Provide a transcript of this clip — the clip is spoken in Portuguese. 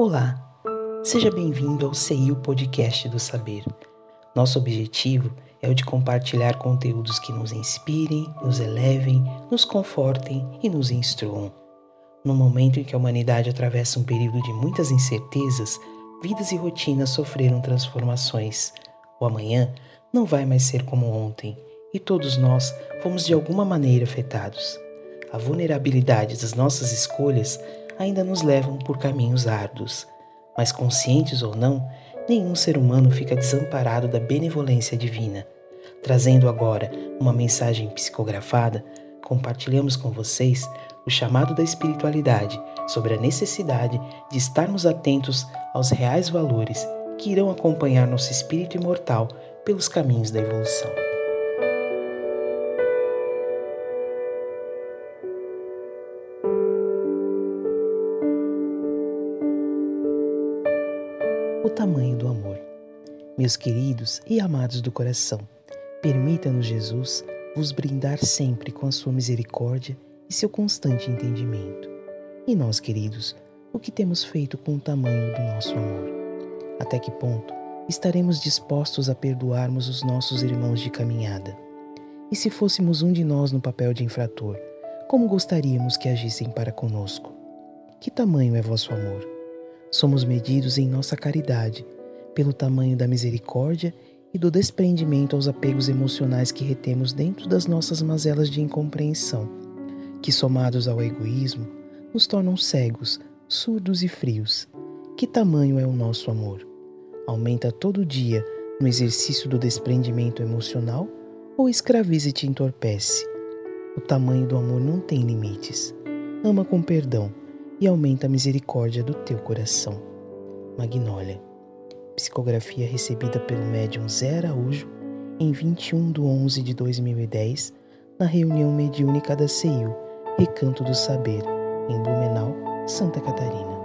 Olá, seja bem-vindo ao CEIU Podcast do Saber. Nosso objetivo é o de compartilhar conteúdos que nos inspirem, nos elevem, nos confortem e nos instruam. No momento em que a humanidade atravessa um período de muitas incertezas, vidas e rotinas sofreram transformações. O amanhã não vai mais ser como ontem e todos nós fomos de alguma maneira afetados. A vulnerabilidade das nossas escolhas ainda nos levam por caminhos árduos, mas conscientes ou não, nenhum ser humano fica desamparado da benevolência divina. Trazendo agora uma mensagem psicografada, compartilhamos com vocês o chamado da espiritualidade sobre a necessidade de estarmos atentos aos reais valores que irão acompanhar nosso espírito imortal pelos caminhos da evolução. O tamanho do amor. Meus queridos e amados do coração, permita-nos, Jesus, vos brindar sempre com a sua misericórdia e seu constante entendimento. E nós, queridos, o que temos feito com o tamanho do nosso amor? Até que ponto estaremos dispostos a perdoarmos os nossos irmãos de caminhada? E se fôssemos um de nós no papel de infrator, como gostaríamos que agissem para conosco? Que tamanho é vosso amor? Somos medidos em nossa caridade pelo tamanho da misericórdia e do desprendimento aos apegos emocionais que retemos dentro das nossas mazelas de incompreensão, que somados ao egoísmo nos tornam cegos, surdos e frios. Que tamanho é o nosso amor? Aumenta todo dia no exercício do desprendimento emocional ou escraviza e te entorpece? O tamanho do amor não tem limites. Ama com perdão e aumenta a misericórdia do teu coração. Magnólia. Psicografia recebida pelo médium Zé Araújo em 21 de 11 de 2010, na reunião mediúnica da CEIU, Recanto do Saber, em Blumenau, Santa Catarina.